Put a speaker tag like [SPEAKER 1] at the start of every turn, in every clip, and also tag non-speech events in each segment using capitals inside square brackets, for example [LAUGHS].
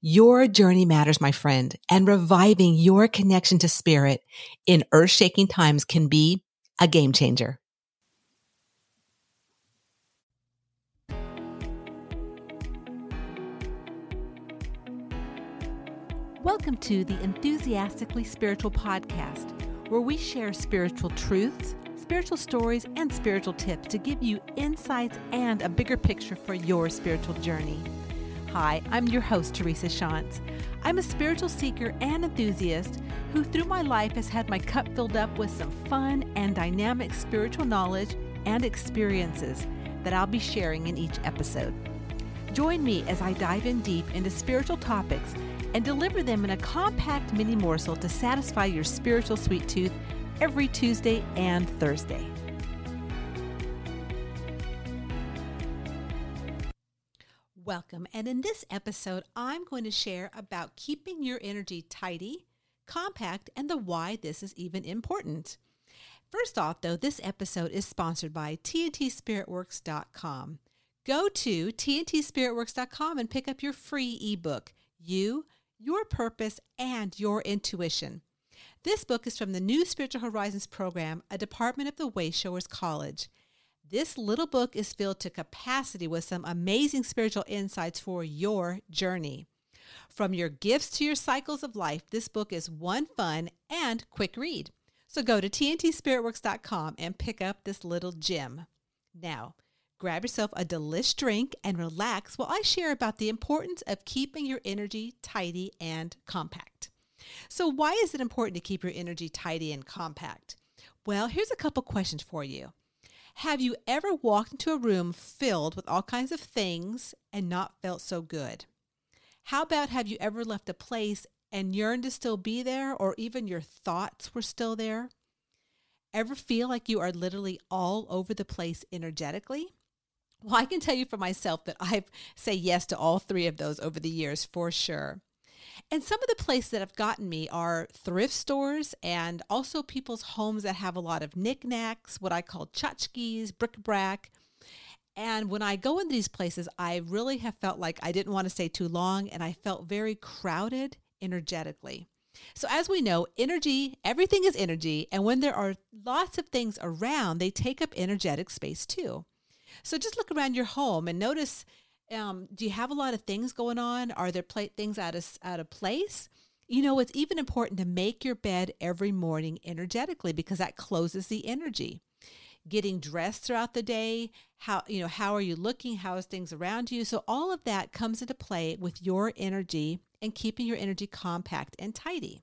[SPEAKER 1] Your journey matters, my friend, and reviving your connection to spirit in earth shaking times can be a game changer. Welcome to the Enthusiastically Spiritual Podcast, where we share spiritual truths, spiritual stories, and spiritual tips to give you insights and a bigger picture for your spiritual journey. Hi, I'm your host, Teresa Shantz. I'm a spiritual seeker and enthusiast who, through my life, has had my cup filled up with some fun and dynamic spiritual knowledge and experiences that I'll be sharing in each episode. Join me as I dive in deep into spiritual topics and deliver them in a compact mini morsel to satisfy your spiritual sweet tooth every Tuesday and Thursday. Welcome. And in this episode, I'm going to share about keeping your energy tidy, compact, and the why this is even important. First off, though, this episode is sponsored by TNTSpiritWorks.com. Go to TNTSpiritWorks.com and pick up your free ebook, You, Your Purpose, and Your Intuition. This book is from the New Spiritual Horizons program, a department of the Wayshowers College. This little book is filled to capacity with some amazing spiritual insights for your journey. From your gifts to your cycles of life, this book is one fun and quick read. So go to tntspiritworks.com and pick up this little gem. Now, grab yourself a delish drink and relax while I share about the importance of keeping your energy tidy and compact. So, why is it important to keep your energy tidy and compact? Well, here's a couple questions for you. Have you ever walked into a room filled with all kinds of things and not felt so good? How about have you ever left a place and yearned to still be there, or even your thoughts were still there? Ever feel like you are literally all over the place energetically? Well, I can tell you for myself that I've say yes to all three of those over the years for sure. And some of the places that have gotten me are thrift stores and also people's homes that have a lot of knickknacks, what I call tchotchkes, bric-a-brac. And when I go in these places, I really have felt like I didn't want to stay too long and I felt very crowded energetically. So, as we know, energy, everything is energy. And when there are lots of things around, they take up energetic space too. So, just look around your home and notice um, do you have a lot of things going on? Are there things out of out of place? You know, it's even important to make your bed every morning energetically because that closes the energy. Getting dressed throughout the day, how you know, how are you looking? How is things around you? So all of that comes into play with your energy and keeping your energy compact and tidy.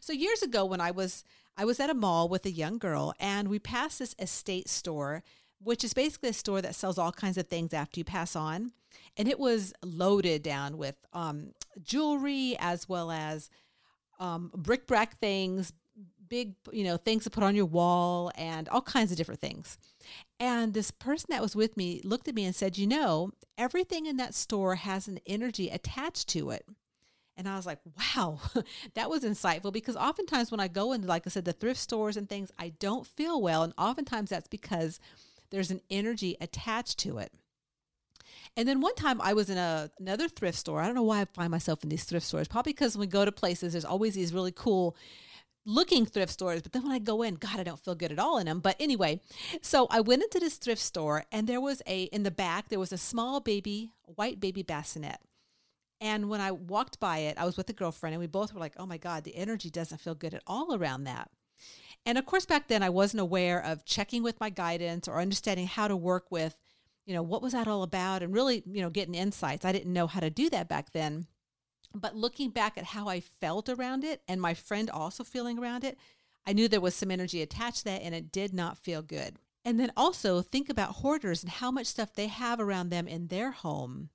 [SPEAKER 1] So years ago when I was I was at a mall with a young girl and we passed this estate store which is basically a store that sells all kinds of things after you pass on. And it was loaded down with um, jewelry as well as um, bric-a-brac things, big, you know, things to put on your wall and all kinds of different things. And this person that was with me looked at me and said, You know, everything in that store has an energy attached to it. And I was like, wow, [LAUGHS] that was insightful because oftentimes when I go into, like I said, the thrift stores and things, I don't feel well. And oftentimes that's because there's an energy attached to it. And then one time I was in a, another thrift store. I don't know why I find myself in these thrift stores. Probably because when we go to places, there's always these really cool looking thrift stores. But then when I go in, God, I don't feel good at all in them. But anyway, so I went into this thrift store and there was a, in the back, there was a small baby, white baby bassinet. And when I walked by it, I was with a girlfriend and we both were like, oh my God, the energy doesn't feel good at all around that. And of course, back then I wasn't aware of checking with my guidance or understanding how to work with, you know, what was that all about and really, you know, getting insights. I didn't know how to do that back then. But looking back at how I felt around it and my friend also feeling around it, I knew there was some energy attached to that and it did not feel good. And then also think about hoarders and how much stuff they have around them in their home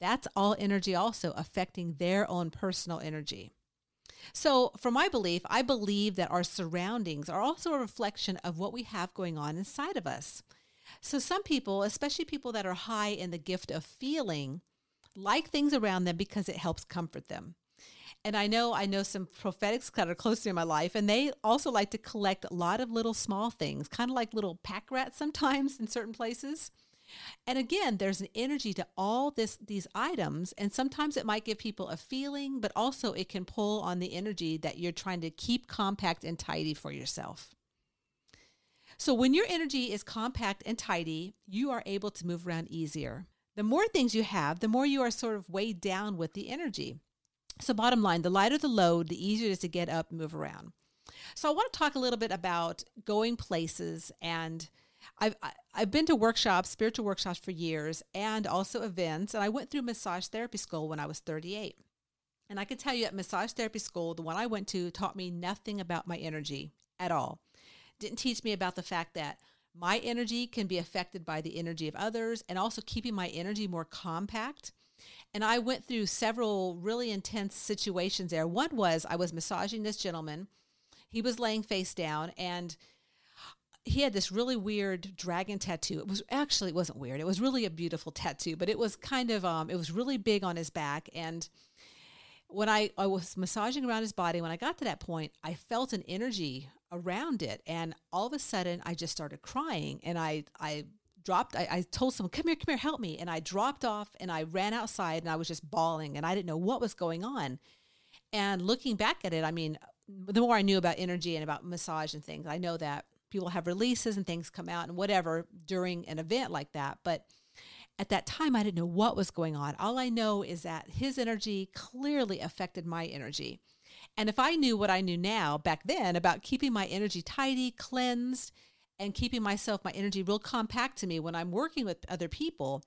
[SPEAKER 1] That's all energy also affecting their own personal energy. So, for my belief, I believe that our surroundings are also a reflection of what we have going on inside of us. So, some people, especially people that are high in the gift of feeling, like things around them because it helps comfort them. And I know I know some prophetics that are close to my life, and they also like to collect a lot of little small things, kind of like little pack rats sometimes in certain places. And again, there's an energy to all this these items, and sometimes it might give people a feeling, but also it can pull on the energy that you're trying to keep compact and tidy for yourself. So when your energy is compact and tidy, you are able to move around easier. The more things you have, the more you are sort of weighed down with the energy. So bottom line, the lighter the load, the easier it is to get up and move around. So I want to talk a little bit about going places and I've I've been to workshops, spiritual workshops for years, and also events. And I went through massage therapy school when I was 38. And I can tell you at massage therapy school, the one I went to taught me nothing about my energy at all. Didn't teach me about the fact that my energy can be affected by the energy of others and also keeping my energy more compact. And I went through several really intense situations there. One was I was massaging this gentleman. He was laying face down and he had this really weird dragon tattoo. It was actually it wasn't weird. It was really a beautiful tattoo, but it was kind of um it was really big on his back and when I, I was massaging around his body, when I got to that point, I felt an energy around it. And all of a sudden I just started crying and I I dropped I, I told someone, Come here, come here, help me. And I dropped off and I ran outside and I was just bawling and I didn't know what was going on. And looking back at it, I mean, the more I knew about energy and about massage and things, I know that people have releases and things come out and whatever during an event like that. But at that time, I didn't know what was going on. All I know is that his energy clearly affected my energy. And if I knew what I knew now back then about keeping my energy tidy, cleansed, and keeping myself, my energy real compact to me when I'm working with other people,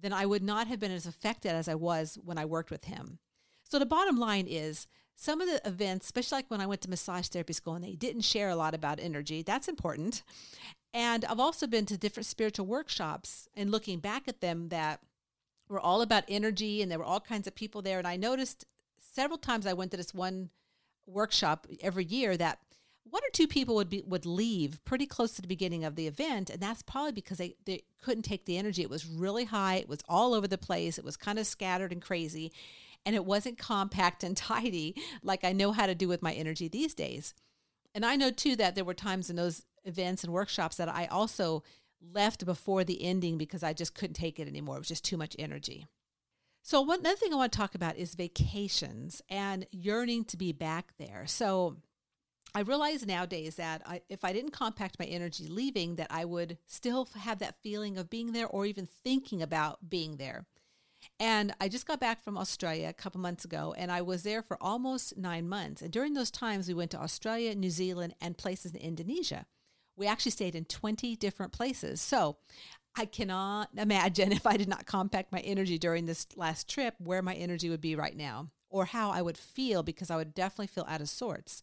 [SPEAKER 1] then I would not have been as affected as I was when I worked with him. So the bottom line is some of the events, especially like when I went to massage therapy school and they didn't share a lot about energy, that's important. And I've also been to different spiritual workshops and looking back at them that were all about energy and there were all kinds of people there. And I noticed several times I went to this one workshop every year that one or two people would be would leave pretty close to the beginning of the event. And that's probably because they, they couldn't take the energy. It was really high. It was all over the place. It was kind of scattered and crazy and it wasn't compact and tidy like I know how to do with my energy these days. And I know too that there were times in those events and workshops that I also left before the ending because I just couldn't take it anymore. It was just too much energy. So, one another thing I want to talk about is vacations and yearning to be back there. So, I realize nowadays that I, if I didn't compact my energy leaving, that I would still have that feeling of being there or even thinking about being there. And I just got back from Australia a couple months ago, and I was there for almost nine months. And during those times, we went to Australia, New Zealand, and places in Indonesia. We actually stayed in 20 different places. So I cannot imagine [LAUGHS] if I did not compact my energy during this last trip, where my energy would be right now, or how I would feel, because I would definitely feel out of sorts.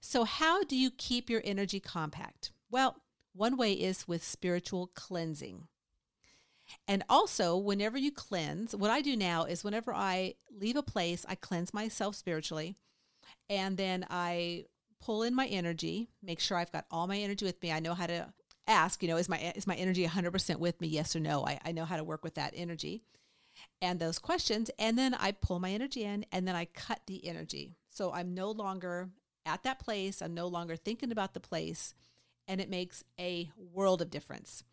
[SPEAKER 1] So, how do you keep your energy compact? Well, one way is with spiritual cleansing. And also, whenever you cleanse, what I do now is whenever I leave a place, I cleanse myself spiritually. And then I pull in my energy, make sure I've got all my energy with me. I know how to ask, you know, is my is my energy 100% with me? Yes or no? I, I know how to work with that energy and those questions. And then I pull my energy in and then I cut the energy. So I'm no longer at that place. I'm no longer thinking about the place. And it makes a world of difference.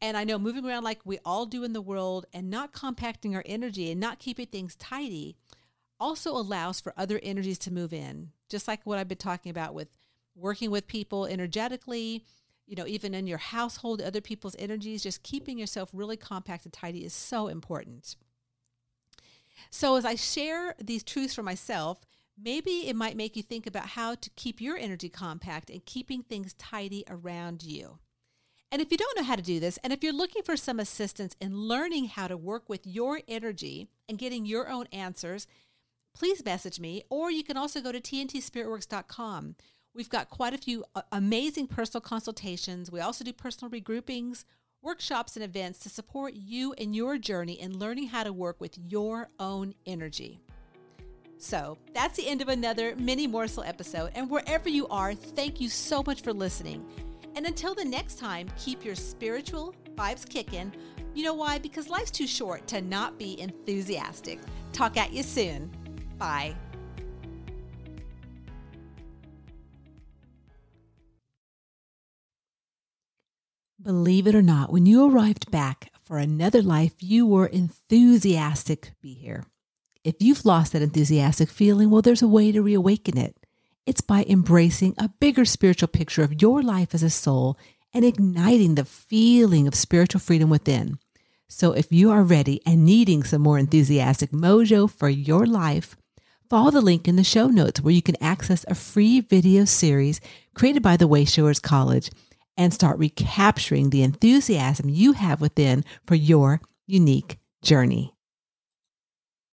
[SPEAKER 1] And I know moving around like we all do in the world and not compacting our energy and not keeping things tidy also allows for other energies to move in. Just like what I've been talking about with working with people energetically, you know, even in your household, other people's energies, just keeping yourself really compact and tidy is so important. So, as I share these truths for myself, maybe it might make you think about how to keep your energy compact and keeping things tidy around you. And if you don't know how to do this, and if you're looking for some assistance in learning how to work with your energy and getting your own answers, please message me, or you can also go to tntspiritworks.com. We've got quite a few uh, amazing personal consultations. We also do personal regroupings, workshops, and events to support you in your journey in learning how to work with your own energy. So that's the end of another mini morsel episode. And wherever you are, thank you so much for listening. And until the next time, keep your spiritual vibes kicking. You know why? Because life's too short to not be enthusiastic. Talk at you soon. Bye. Believe it or not, when you arrived back for another life, you were enthusiastic to be here. If you've lost that enthusiastic feeling, well, there's a way to reawaken it. It's by embracing a bigger spiritual picture of your life as a soul and igniting the feeling of spiritual freedom within. So, if you are ready and needing some more enthusiastic mojo for your life, follow the link in the show notes where you can access a free video series created by the Wayshowers College and start recapturing the enthusiasm you have within for your unique journey.